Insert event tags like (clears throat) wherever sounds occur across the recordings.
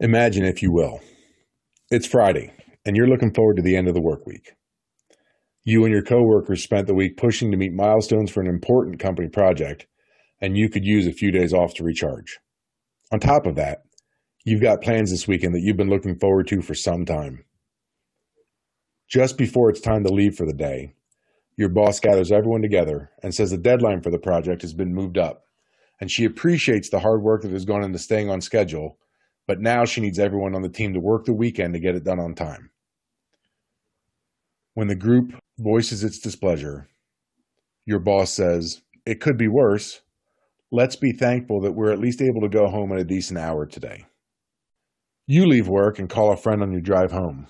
Imagine, if you will, it's Friday and you're looking forward to the end of the work week. You and your coworkers spent the week pushing to meet milestones for an important company project, and you could use a few days off to recharge. On top of that, you've got plans this weekend that you've been looking forward to for some time. Just before it's time to leave for the day, your boss gathers everyone together and says the deadline for the project has been moved up, and she appreciates the hard work that has gone into staying on schedule but now she needs everyone on the team to work the weekend to get it done on time. When the group voices its displeasure, your boss says, It could be worse. Let's be thankful that we're at least able to go home at a decent hour today. You leave work and call a friend on your drive home.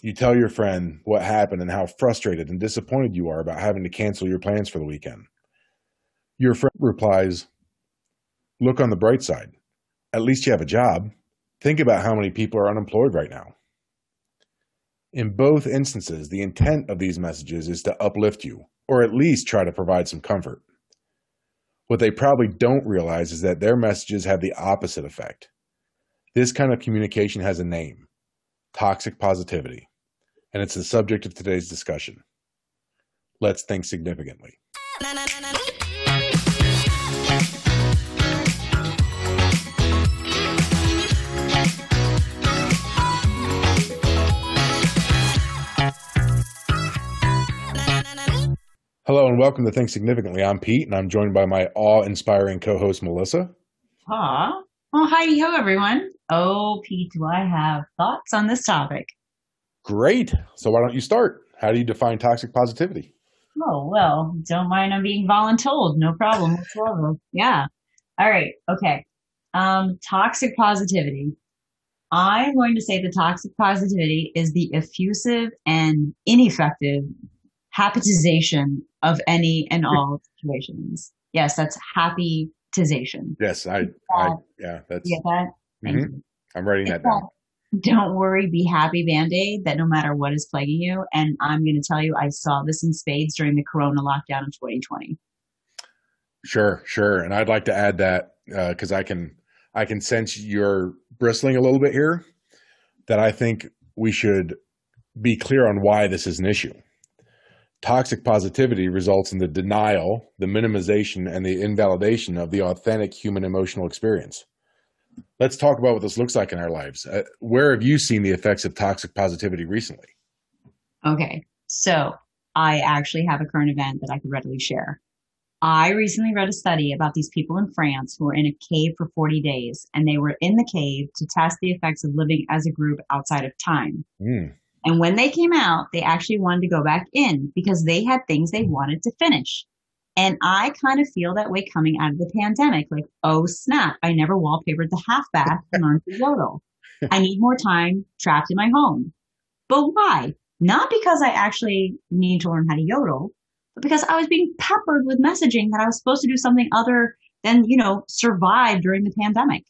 You tell your friend what happened and how frustrated and disappointed you are about having to cancel your plans for the weekend. Your friend replies, Look on the bright side at least you have a job. Think about how many people are unemployed right now. In both instances, the intent of these messages is to uplift you, or at least try to provide some comfort. What they probably don't realize is that their messages have the opposite effect. This kind of communication has a name toxic positivity, and it's the subject of today's discussion. Let's think significantly. Hello and welcome to Think Significantly. I'm Pete and I'm joined by my awe inspiring co host, Melissa. Aw. Well, hi ho, everyone. Oh, Pete, do I have thoughts on this topic? Great. So, why don't you start? How do you define toxic positivity? Oh, well, don't mind I'm being voluntold. No problem whatsoever. Yeah. All right. Okay. Um, toxic positivity. I'm going to say the toxic positivity is the effusive and ineffective happyization of any and all situations. Yes, that's happyization. Yes, I, I yeah, that's. You get that? Mm-hmm. I'm writing that down. Don't worry, be happy band aid that no matter what is plaguing you. And I'm going to tell you, I saw this in spades during the corona lockdown of 2020. Sure, sure. And I'd like to add that because uh, I can, I can sense you're bristling a little bit here. That I think we should be clear on why this is an issue. Toxic positivity results in the denial, the minimization, and the invalidation of the authentic human emotional experience. Let's talk about what this looks like in our lives. Uh, where have you seen the effects of toxic positivity recently? Okay, so I actually have a current event that I could readily share. I recently read a study about these people in France who were in a cave for 40 days, and they were in the cave to test the effects of living as a group outside of time. Mm. And when they came out, they actually wanted to go back in because they had things they wanted to finish. And I kind of feel that way coming out of the pandemic. Like, oh snap, I never wallpapered the half bath and learned to yodel. I need more time trapped in my home. But why? Not because I actually need to learn how to yodel, but because I was being peppered with messaging that I was supposed to do something other than, you know, survive during the pandemic.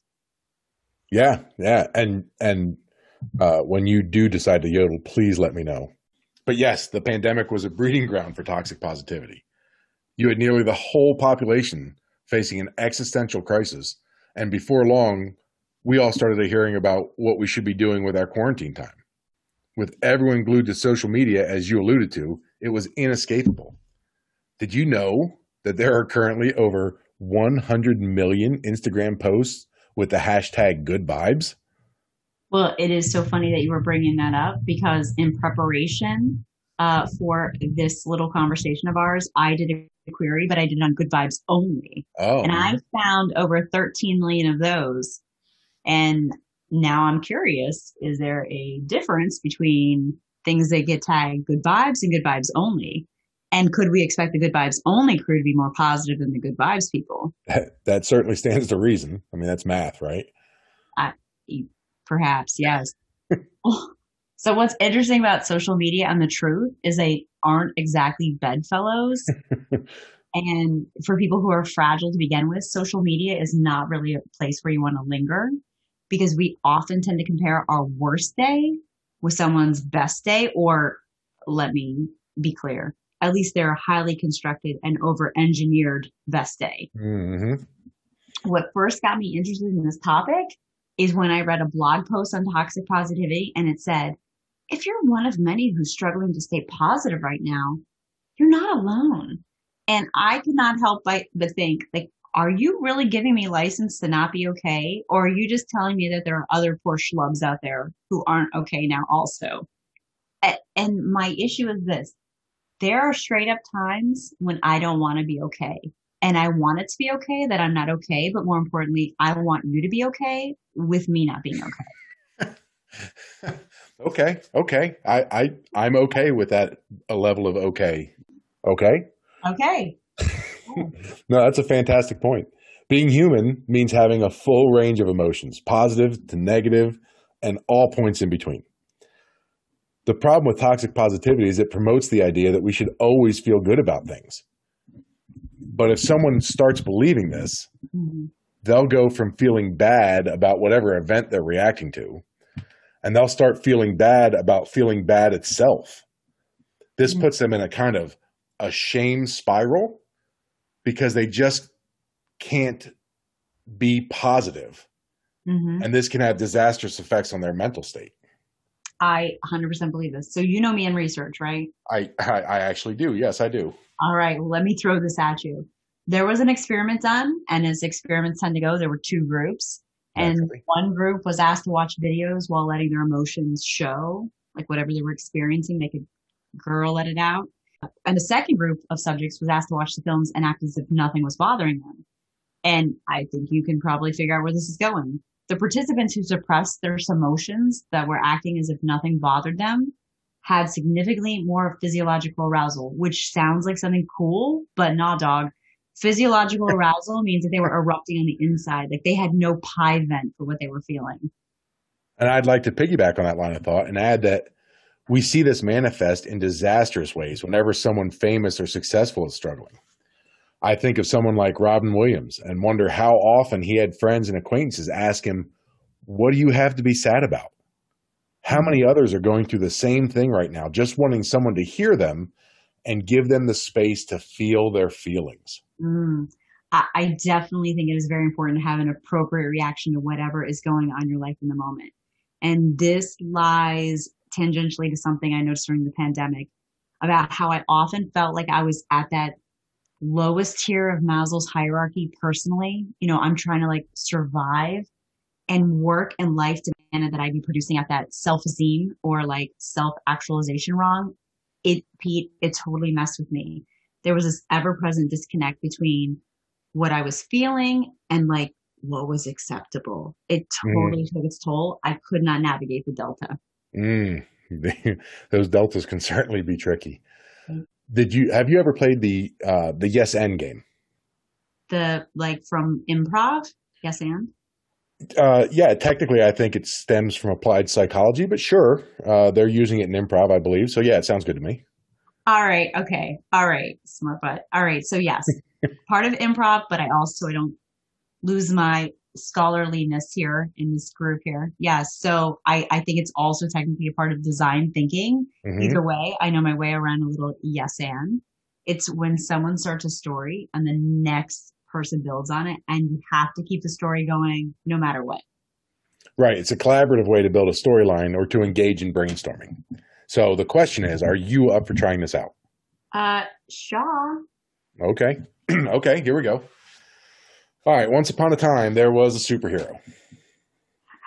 Yeah, yeah. And and uh, when you do decide to yodel, please let me know. But yes, the pandemic was a breeding ground for toxic positivity. You had nearly the whole population facing an existential crisis. And before long, we all started hearing about what we should be doing with our quarantine time. With everyone glued to social media, as you alluded to, it was inescapable. Did you know that there are currently over 100 million Instagram posts with the hashtag good vibes? Well, it is so funny that you were bringing that up because in preparation uh, for this little conversation of ours, I did a query, but I did it on good vibes only. Oh. And I found over 13 million of those. And now I'm curious is there a difference between things that get tagged good vibes and good vibes only? And could we expect the good vibes only crew to be more positive than the good vibes people? That, (laughs) that certainly stands to reason. I mean, that's math, right? I, Perhaps, yes. (laughs) so what's interesting about social media and the truth is they aren't exactly bedfellows. (laughs) and for people who are fragile to begin with, social media is not really a place where you want to linger because we often tend to compare our worst day with someone's best day or let me be clear at least they're a highly constructed and over engineered best day mm-hmm. what first got me interested in this topic is when I read a blog post on toxic positivity and it said, if you're one of many who's struggling to stay positive right now, you're not alone. And I could not help but, think, like, are you really giving me license to not be okay? Or are you just telling me that there are other poor schlubs out there who aren't okay now also? And my issue is this. There are straight up times when I don't want to be okay. And I want it to be okay that I'm not okay. But more importantly, I want you to be okay with me not being okay. (laughs) okay. Okay. I, I, I'm okay with that a level of okay. Okay. Okay. (laughs) no, that's a fantastic point. Being human means having a full range of emotions, positive to negative, and all points in between. The problem with toxic positivity is it promotes the idea that we should always feel good about things. But if someone starts believing this, mm-hmm. they'll go from feeling bad about whatever event they're reacting to, and they'll start feeling bad about feeling bad itself. This mm-hmm. puts them in a kind of a shame spiral because they just can't be positive. Mm-hmm. And this can have disastrous effects on their mental state. I 100% believe this. So you know me in research, right? I, I, I actually do. Yes, I do. All right, let me throw this at you. There was an experiment done, and as experiments tend to go, there were two groups. And one group was asked to watch videos while letting their emotions show, like whatever they were experiencing, they could girl let it out. And the second group of subjects was asked to watch the films and act as if nothing was bothering them. And I think you can probably figure out where this is going. The participants who suppressed their emotions that were acting as if nothing bothered them had significantly more physiological arousal, which sounds like something cool, but nah, dog. Physiological (laughs) arousal means that they were erupting on the inside. Like they had no pie vent for what they were feeling. And I'd like to piggyback on that line of thought and add that we see this manifest in disastrous ways whenever someone famous or successful is struggling. I think of someone like Robin Williams and wonder how often he had friends and acquaintances ask him, What do you have to be sad about? How many others are going through the same thing right now, just wanting someone to hear them and give them the space to feel their feelings? Mm, I definitely think it is very important to have an appropriate reaction to whatever is going on in your life in the moment. And this lies tangentially to something I noticed during the pandemic about how I often felt like I was at that lowest tier of Maslow's hierarchy personally. You know, I'm trying to like survive and work and life demanded that I'd be producing at that self esteem or like self actualization wrong. It, Pete, it totally messed with me. There was this ever present disconnect between what I was feeling and like what was acceptable. It mm. totally mm. took its toll. I could not navigate the delta. Mm. (laughs) Those deltas can certainly be tricky. Did you have you ever played the uh, the yes and game? The like from improv, yes and. Uh, yeah, technically, I think it stems from applied psychology, but sure, uh, they're using it in improv, I believe. So yeah, it sounds good to me. All right. Okay. All right. Smart butt. All right. So yes, (laughs) part of improv, but I also I don't lose my scholarliness here in this group here. Yeah. So I, I think it's also technically a part of design thinking. Mm-hmm. Either way, I know my way around a little yes and. It's when someone starts a story and the next person builds on it and you have to keep the story going no matter what. Right. It's a collaborative way to build a storyline or to engage in brainstorming. So the question is, are you up for trying this out? Uh, sure. Okay. (clears throat) okay, here we go. All right. Once upon a time, there was a superhero.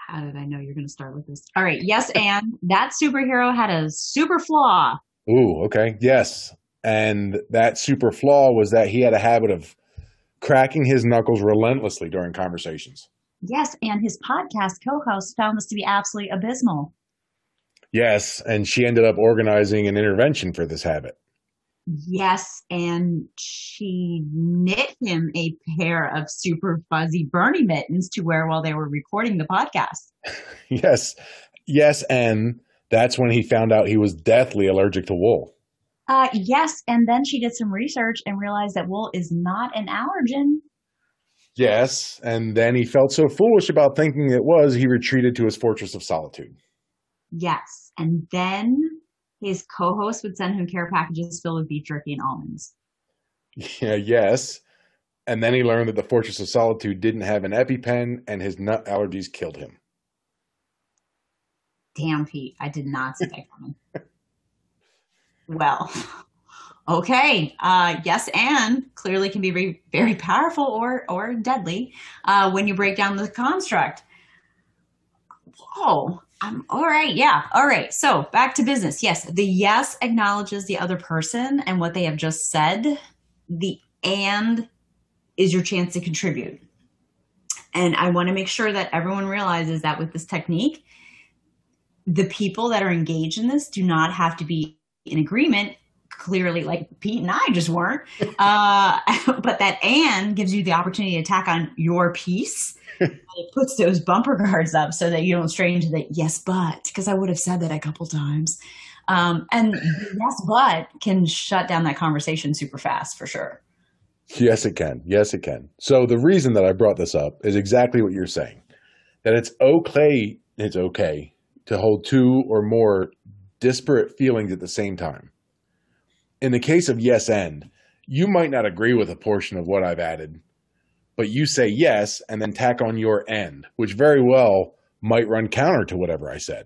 How did I know you're going to start with this? All right. Yes, and that superhero had a super flaw. Ooh, okay. Yes. And that super flaw was that he had a habit of cracking his knuckles relentlessly during conversations. Yes, and his podcast co host found this to be absolutely abysmal. Yes, and she ended up organizing an intervention for this habit. Yes, and she knit him a pair of super fuzzy Bernie mittens to wear while they were recording the podcast. (laughs) yes, yes, and that's when he found out he was deathly allergic to wool. Uh, yes, and then she did some research and realized that wool is not an allergen. Yes, and then he felt so foolish about thinking it was, he retreated to his fortress of solitude. Yes, and then his co-host would send him care packages filled with beef jerky and almonds. (laughs) Yeah, yes. And then he learned that the Fortress of Solitude didn't have an EpiPen and his nut allergies killed him. Damn, Pete, I did not see that coming. Well, (laughs) okay. Uh, yes, and clearly can be very, very powerful or or deadly uh, when you break down the construct. Whoa. Um, all right. Yeah. All right. So back to business. Yes. The yes acknowledges the other person and what they have just said. The and is your chance to contribute. And I want to make sure that everyone realizes that with this technique, the people that are engaged in this do not have to be in agreement clearly like Pete and I just weren't. Uh, (laughs) but that and gives you the opportunity to attack on your piece. (laughs) it puts those bumper guards up so that you don't stray into the yes, but, because I would have said that a couple times. Um, and yes, but can shut down that conversation super fast for sure. Yes, it can. Yes, it can. So the reason that I brought this up is exactly what you're saying. That it's okay, it's okay to hold two or more disparate feelings at the same time. In the case of yes and, you might not agree with a portion of what I've added, but you say yes and then tack on your end, which very well might run counter to whatever I said.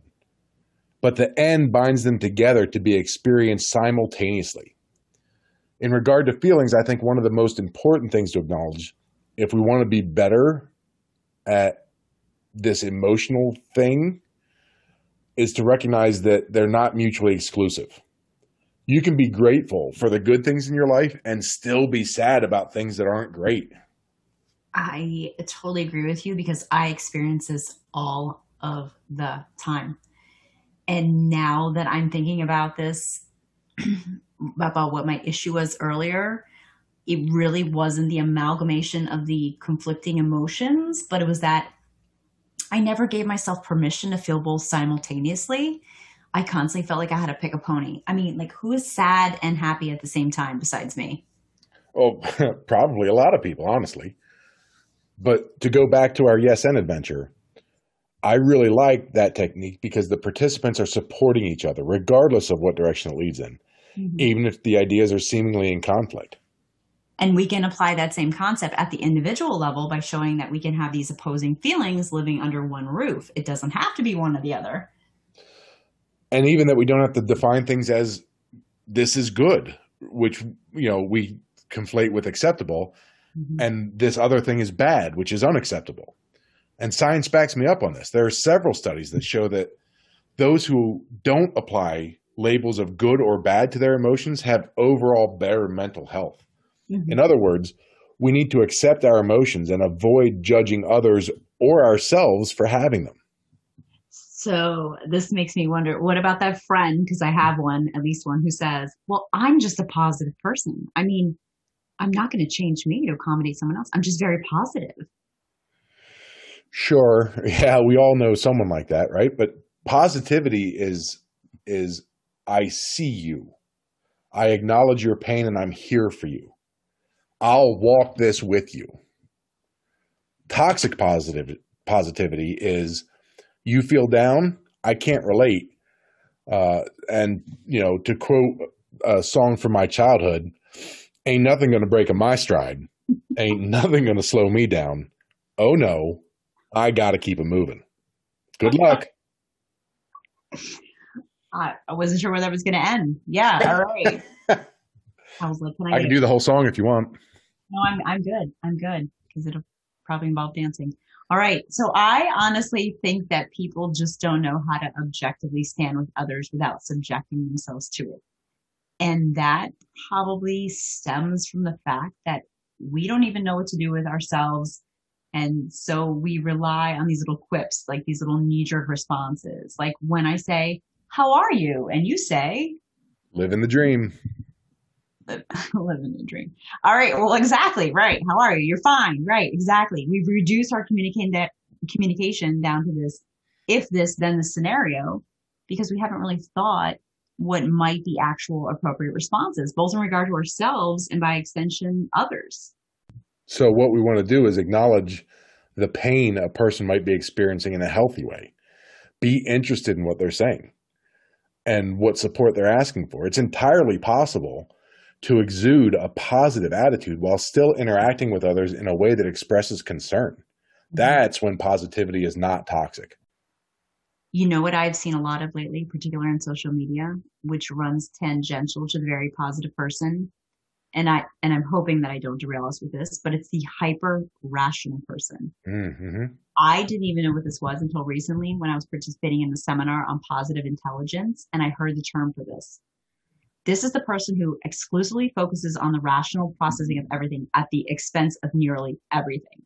But the end binds them together to be experienced simultaneously. In regard to feelings, I think one of the most important things to acknowledge if we want to be better at this emotional thing is to recognize that they're not mutually exclusive. You can be grateful for the good things in your life and still be sad about things that aren't great. I totally agree with you because I experience this all of the time. And now that I'm thinking about this, (clears throat) about what my issue was earlier, it really wasn't the amalgamation of the conflicting emotions, but it was that I never gave myself permission to feel both simultaneously. I constantly felt like I had to pick a pony. I mean, like who is sad and happy at the same time besides me? Well, (laughs) probably a lot of people, honestly. But to go back to our yes and adventure, I really like that technique because the participants are supporting each other regardless of what direction it leads in, mm-hmm. even if the ideas are seemingly in conflict. And we can apply that same concept at the individual level by showing that we can have these opposing feelings living under one roof. It doesn't have to be one or the other. And even that we don't have to define things as this is good, which, you know, we conflate with acceptable, mm-hmm. and this other thing is bad, which is unacceptable. And science backs me up on this. There are several studies that show that those who don't apply labels of good or bad to their emotions have overall better mental health. Mm-hmm. In other words, we need to accept our emotions and avoid judging others or ourselves for having them. So this makes me wonder what about that friend? Because I have one, at least one, who says, Well, I'm just a positive person. I mean, I'm not going to change me to accommodate someone else. I'm just very positive. Sure. (laughs) Yeah, we all know someone like that, right? But positivity is is I see you. I acknowledge your pain and I'm here for you. I'll walk this with you. Toxic positive positivity is you feel down, I can't relate. Uh, and you know, to quote a song from my childhood, ain't nothing gonna break in my stride. ain't nothing gonna slow me down. Oh no, I gotta keep it moving. Good luck. I, I wasn't sure where that was gonna end. Yeah, all right. (laughs) I was like, can I, I can do the whole song if you want. No, I'm I'm good. I'm good because it'll probably involve dancing. All right. So I honestly think that people just don't know how to objectively stand with others without subjecting themselves to it. And that probably stems from the fact that we don't even know what to do with ourselves. And so we rely on these little quips, like these little knee jerk responses. Like when I say, How are you? And you say, Living the dream. Living the (laughs) dream. All right. Well, exactly. Right. How are you? You're fine. Right. Exactly. We've reduced our communication communication down to this, if this, then the scenario, because we haven't really thought what might be actual appropriate responses, both in regard to ourselves and by extension, others. So what we want to do is acknowledge the pain a person might be experiencing in a healthy way. Be interested in what they're saying and what support they're asking for. It's entirely possible to exude a positive attitude while still interacting with others in a way that expresses concern. Mm-hmm. That's when positivity is not toxic. You know what I've seen a lot of lately, particularly on social media, which runs tangential to the very positive person. And I and I'm hoping that I don't derail us with this, but it's the hyper rational person. Mm-hmm. I didn't even know what this was until recently when I was participating in the seminar on positive intelligence and I heard the term for this. This is the person who exclusively focuses on the rational processing of everything at the expense of nearly everything.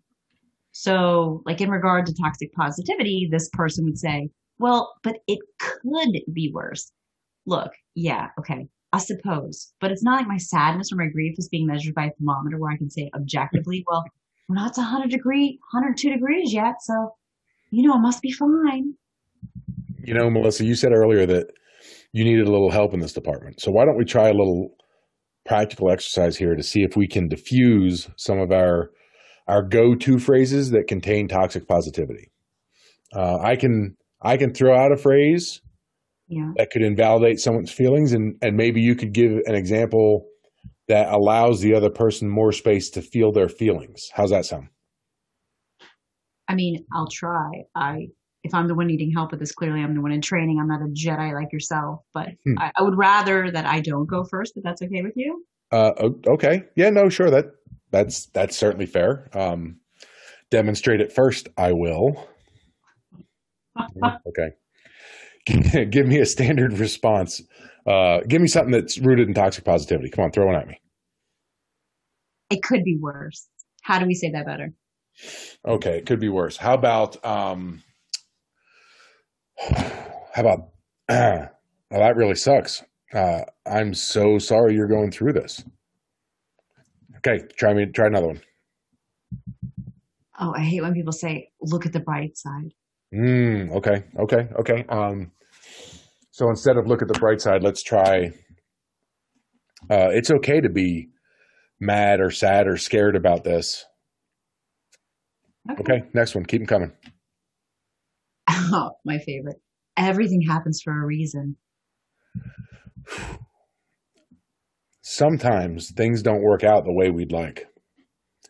So, like in regard to toxic positivity, this person would say, well, but it could be worse. Look, yeah, okay, I suppose, but it's not like my sadness or my grief is being measured by a thermometer where I can say objectively, (laughs) well, we're not to 100 degree, 102 degrees yet, so you know it must be fine. You know, Melissa, you said earlier that you needed a little help in this department. So why don't we try a little practical exercise here to see if we can diffuse some of our our go-to phrases that contain toxic positivity. Uh, I can I can throw out a phrase Yeah. that could invalidate someone's feelings, and and maybe you could give an example that allows the other person more space to feel their feelings. How's that sound? I mean, I'll try. I if I'm the one needing help with this, clearly I'm the one in training. I'm not a Jedi like yourself, but Hmm. I, I would rather that I don't go first, if that's okay with you. Uh, okay, yeah, no, sure that that's that's certainly fair. Um, demonstrate it first. I will. (laughs) Okay. (laughs) give me a standard response. Uh, give me something that's rooted in toxic positivity. Come on, throw one at me. It could be worse. How do we say that better? Okay, it could be worse. How about um how about (clears throat) well, that really sucks. Uh I'm so sorry you're going through this. Okay, try me try another one. Oh, I hate when people say, look at the bright side. Mm, okay, okay, okay. Um so instead of look at the bright side, let's try uh it's okay to be mad or sad or scared about this. Okay, next one. Keep them coming. Oh, my favorite. Everything happens for a reason. Sometimes things don't work out the way we'd like.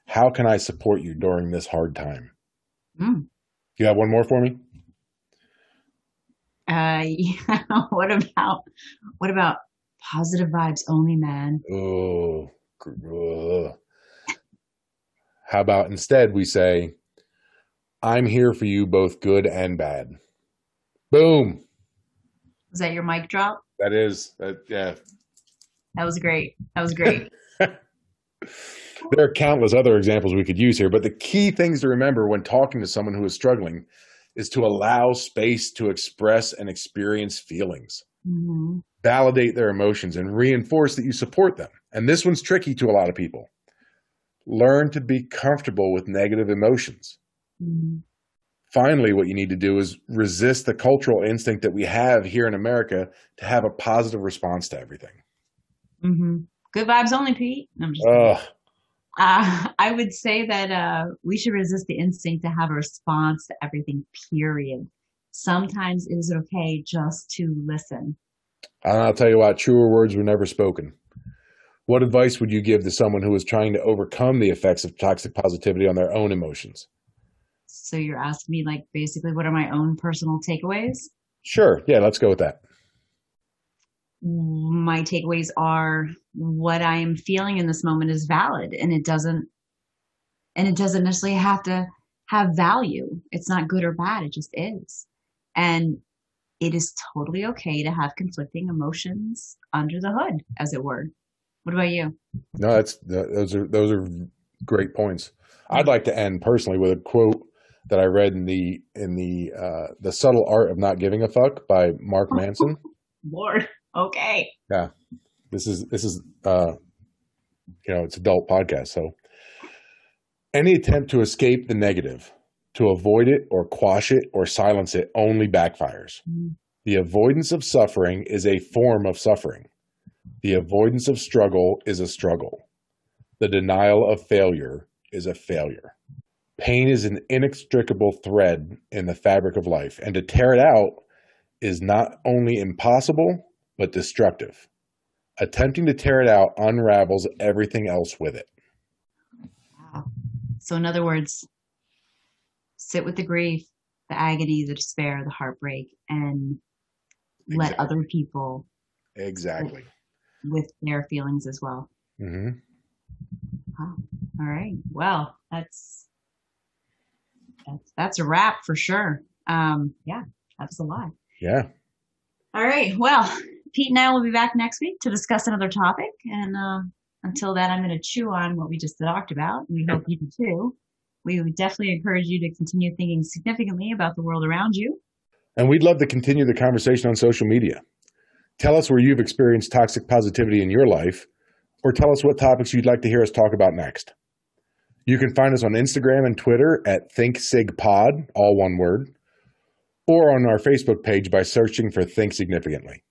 How can I support you during this hard time? Mm. You have one more for me? Uh, (laughs) yeah. what about what about positive vibes only, man? Oh, how about instead we say, I'm here for you both good and bad. Boom. Is that your mic drop? That is, that, yeah. That was great. That was great. (laughs) There are countless other examples we could use here, but the key things to remember when talking to someone who is struggling is to allow space to express and experience feelings. hmm validate their emotions and reinforce that you support them. And this one's tricky to a lot of people. Learn to be comfortable with negative emotions. Hmm Finally, what you need to do is resist the cultural instinct that we have here in America to have a positive response to everything. hmm Good vibes only, Pete. No, I'm just Ugh. Uh, (laughs) I would say that uh, we should resist the instinct to have a response to everything, period. Sometimes it is okay just to listen. And I'll tell you what, truer words were never spoken. What advice would you give to someone who is trying to overcome the effects of toxic positivity on their own emotions? So you're asking me, like, basically, what are my own personal takeaways? Sure. Yeah, let's go with that. My takeaways are what I am feeling in this moment is valid and it doesn't, and it doesn't necessarily have to have value. It's not good or bad. It just is. And it is totally okay to have conflicting emotions under the hood, as it were. What about you? No, that's those are those are great points. I'd like to end personally with a quote that I read in the in the uh, the subtle art of not giving a fuck by Mark Manson. (laughs) Lord, okay. Yeah, this is this is uh, you know it's adult podcast, so any attempt to escape the negative, to avoid it or quash it or silence it, only backfires. Mm. The avoidance of suffering is a form of suffering. The avoidance of struggle is a struggle. The denial of failure is a failure. Pain is an inextricable thread in the fabric of life, and to tear it out is not only impossible, but destructive. Attempting to tear it out unravels everything else with it. Wow. So, in other words, sit with the grief, the agony, the despair, the heartbreak, and let Exactly. other people Exactly. with their feelings as well. hmm Wow. All right. Well, that's that's that's a wrap for sure. Um, yeah, that's a lot. Yeah. All right. Well, Pete and I will be back next week to discuss another topic. And uh, until then, I'm going to chew on what we just talked about. We hope you do too. We would definitely encourage you to continue thinking significantly about the world around you. And we'd love to continue the conversation on social media. Tell us where you've experienced toxic positivity in your life, or tell us what topics you'd like to hear us talk about next. You can find us on Instagram and Twitter at ThinkSigPod, all one word, or on our Facebook page by searching for Think Significantly.